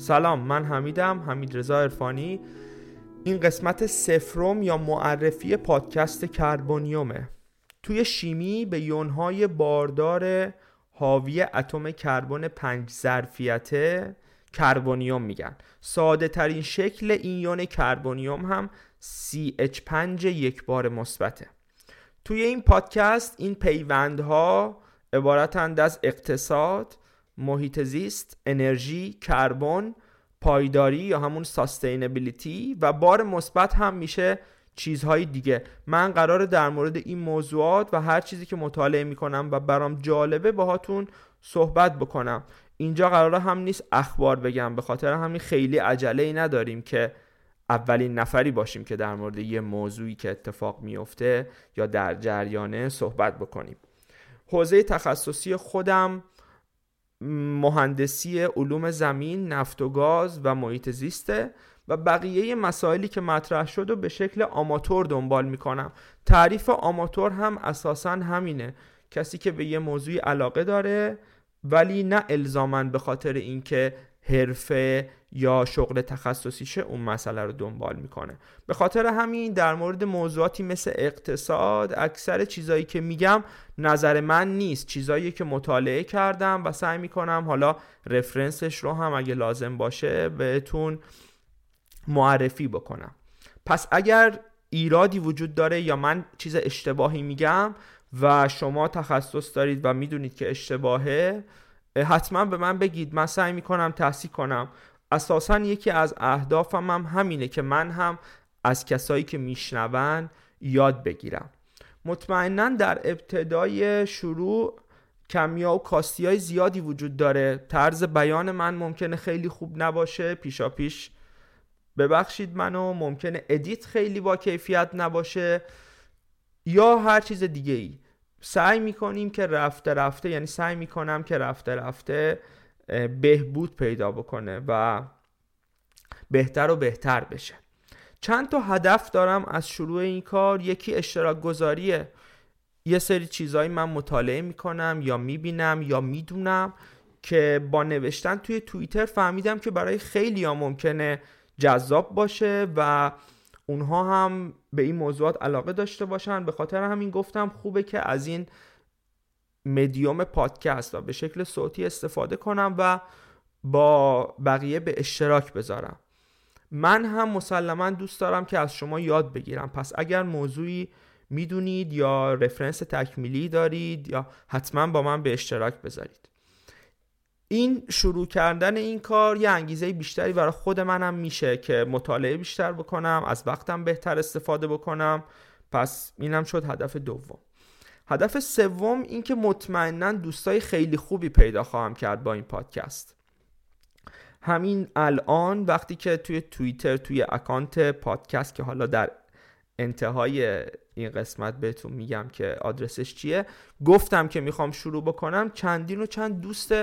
سلام من حمیدم حمید رضا عرفانی. این قسمت سفروم یا معرفی پادکست کربونیومه توی شیمی به یونهای باردار حاوی اتم کربن پنج ظرفیته کربونیوم میگن. ساده ترین شکل این یون کربونیوم هم CH5 یک بار مثبته. توی این پادکست این پیوندها عبارتند از اقتصاد محیط زیست انرژی کربن پایداری یا همون ساستینبیلیتی و بار مثبت هم میشه چیزهای دیگه. من قراره در مورد این موضوعات و هر چیزی که مطالعه می‌کنم و برام جالبه باهاتون صحبت بکنم. اینجا قراره هم نیست اخبار بگم به خاطر همین خیلی عجله ای نداریم که اولین نفری باشیم که در مورد یه موضوعی که اتفاق میفته یا در جریانه صحبت بکنیم. حوزه تخصصی خودم مهندسی علوم زمین، نفت و گاز و محیط زیسته و بقیه مسائلی که مطرح شد و به شکل آماتور دنبال می‌کنم. تعریف آماتور هم اساسا همینه. کسی که به یه موضوعی علاقه داره ولی نه الزامن به خاطر اینکه حرفه یا شغل تخصصیشه اون مسئله رو دنبال می‌کنه. به خاطر همین در مورد موضوعاتی مثل اقتصاد اکثر چیزایی که میگم نظر من نیست. چیزایی که مطالعه کردم و سعی می‌کنم حالا رفرنسش رو هم اگه لازم باشه بهتون معرفی بکنم. پس اگر ایرادی وجود داره یا من چیز اشتباهی میگم و شما تخصص دارید و می‌دونید که اشتباهه حتما به من بگید من سعی می‌کنم تحصیل کنم. اساسا یکی از اهدافم هم همینه که من هم از کسایی که میشنون یاد بگیرم. مطمئنا در ابتدای شروع کمیا و کاستی های زیادی وجود داره. طرز بیان من ممکنه خیلی خوب نباشه پیشا پیش ببخشید منو ممکنه ادیت خیلی با کیفیت نباشه یا هر چیز دیگه ای سعی می‌کنیم که رفته رفته یعنی سعی می‌کنم که رفته رفته بهبود پیدا بکنه و بهتر و بهتر بشه. چند تا هدف دارم از شروع این کار. یکی اشتراک گذاریه. یه سری چیزهایی من مطالعه می‌کنم یا می‌بینم یا می‌دونم که با نوشتن توی توییتر فهمیدم که برای خیلی ها ممکنه جذاب باشه و اونها هم به این موضوعات علاقه داشته باشن. به خاطر همین گفتم خوبه که از این مدیوم پادکست و به شکل صوتی استفاده کنم و با بقیه به اشتراک بذارم. من هم مسلما دوست دارم که از شما یاد بگیرم. پس اگر موضوعی می‌دونید یا رفرنس تکمیلی دارید یا حتما با من به اشتراک بذارید. این شروع کردن این کار یه انگیزه بیشتری برای خود منم میشه که مطالعه بیشتر بکنم از وقتم بهتر استفاده بکنم. پس اینم شد هدف دوم. هدف سوم این که مطمئنا دوستای خیلی خوبی پیدا خواهم کرد با این پادکست. همین الان وقتی که توی توییتر توی اکانت پادکست که حالا در انتهای این قسمت بهتون میگم که آدرسش چیه گفتم که می‌خوام شروع بکنم. چندین و چند دوست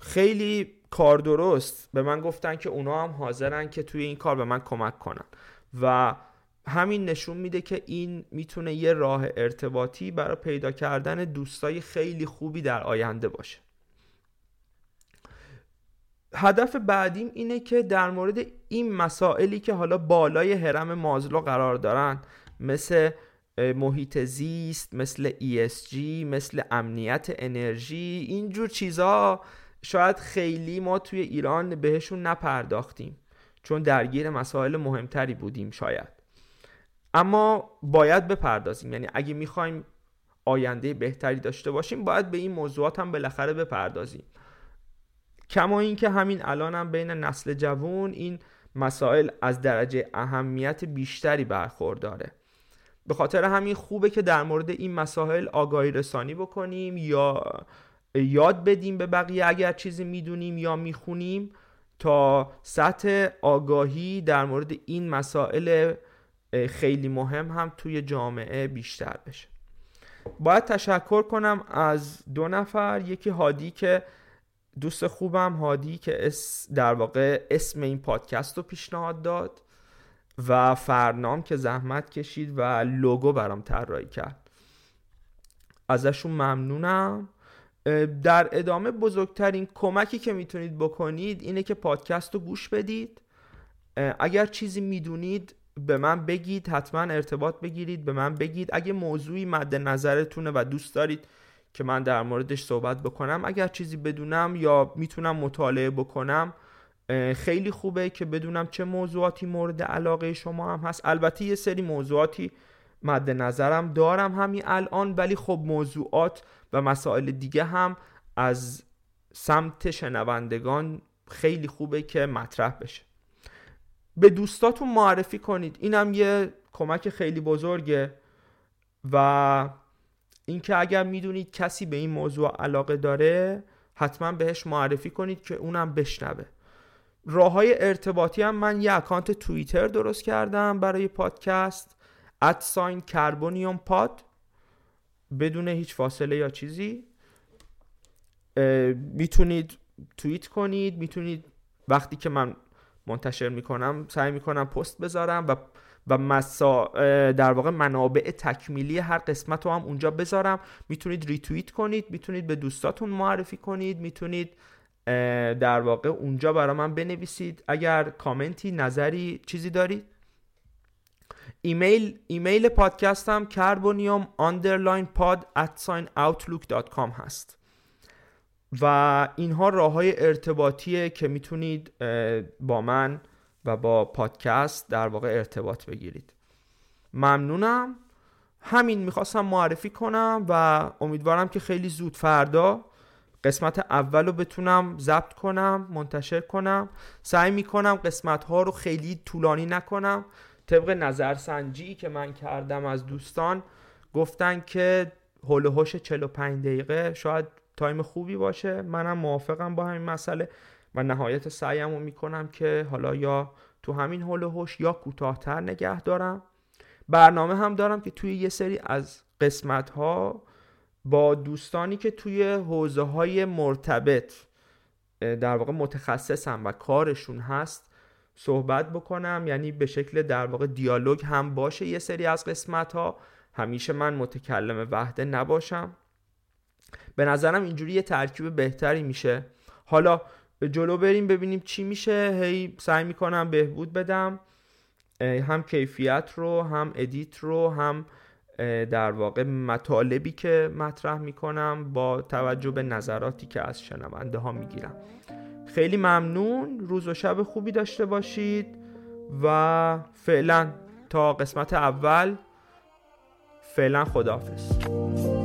خیلی کار درست به من گفتن که اونا هم حاضرن که توی این کار به من کمک کنن. و همین نشون میده که این می‌تونه یه راه ارتباطی برای پیدا کردن دوستای خیلی خوبی در آینده باشه. هدف بعدیم اینه که در مورد این مسائلی که حالا بالای حرم مازلو قرار دارن مثل محیط زیست مثل ESG مثل امنیت انرژی اینجور چیزها شاید خیلی ما توی ایران بهشون نپرداختیم چون درگیر مسائل مهمتری بودیم شاید. اما باید بپردازیم یعنی اگه می‌خوایم آینده بهتری داشته باشیم باید به این موضوعات هم بالاخره بپردازیم. کما اینکه همین الان هم بین نسل جوون این مسائل از درجه اهمیت بیشتری برخورداره. به خاطر همین خوبه که در مورد این مسائل آگاهی رسانی بکنیم یا یاد بدیم به بقیه اگر چیزی می‌دونیم یا می‌خونیم تا سطح آگاهی در مورد این مسائل خیلی مهم هم توی جامعه بیشتر بشه. باید تشکر کنم از دو نفر یکی هادی که دوست خوبم هادی که اس در واقع اسم این پادکست رو پیشنهاد داد و فرنام که زحمت کشید و لوگو برام طراحی کرد. ازشون ممنونم. در ادامه بزرگترین کمکی که می‌تونید بکنید اینه که پادکست رو گوش بدید. اگر چیزی می‌دونید به من بگید حتما ارتباط بگیرید به من بگید. اگه موضوعی مد نظرتونه و دوست دارید که من در موردش صحبت بکنم اگر چیزی بدونم یا می‌تونم مطالعه بکنم خیلی خوبه که بدونم چه موضوعاتی مورد علاقه شما هم هست. البته یه سری موضوعاتی مد نظرم دارم همین الان ولی خب موضوعات و مسائل دیگه هم از سمت شنوندگان خیلی خوبه که مطرح بشه. به دوستاتون معرفی کنید. اینم یه کمک خیلی بزرگه و اینکه اگر می‌دونید کسی به این موضوع علاقه داره حتما بهش معرفی کنید که اونم بشنوه. راه های ارتباطی هم من یه اکانت توییتر درست کردم برای پادکست. ادساین کربونیوم پاد بدون هیچ فاصله یا چیزی. می‌تونید توییت کنید می‌تونید وقتی که من منتشر می‌کنم سعی می‌کنم پست بذارم و و مسا در واقع منابع تکمیلی هر قسمت رو هم اونجا بذارم. می‌تونید ریتویت کنید می‌تونید به دوستاتون معرفی کنید می‌تونید در واقع اونجا برای من بنویسید. اگر کامنتی نظری چیزی دارید ایمیل ایمیل پادکستم Carbonium underline pod outlook.com هست. و اینها راه های ارتباطیه که می‌تونید با من و با پادکست در واقع ارتباط بگیرید. ممنونم. همین می‌خواستم معرفی کنم و امیدوارم که خیلی زود فردا قسمت اول رو بتونم ضبط کنم منتشر کنم. سعی می‌کنم قسمت ها رو خیلی طولانی نکنم. طبق نظرسنجی که من کردم از دوستان گفتن که هول هوش 45 دقیقه شاید تایم خوبی باشه. منم موافقم با همین مسئله و نهایت سعیم رو می‌کنم که حالا یا تو همین هول هوش یا کوتاهتر نگه دارم. برنامه هم دارم که توی یه سری از قسمت ها با دوستانی که توی حوزه های مرتبط در واقع متخصصم و کارشون هست صحبت بکنم. یعنی به شکل در واقع دیالوگ هم باشه یه سری از قسمت ها همیشه من متکلم وحده نباشم. به نظرم اینجوری یه ترکیب بهتری میشه. حالا به جلو بریم ببینیم چی میشه. هی سعی می‌کنم بهبود بدم. هم کیفیت رو هم ادیت رو هم در واقع مطالبی که مطرح می‌کنم با توجه به نظراتی که از شنونده ها می‌گیرم. خیلی ممنون. روز و شب خوبی داشته باشید و فعلا تا قسمت اول فعلا خداحافظ.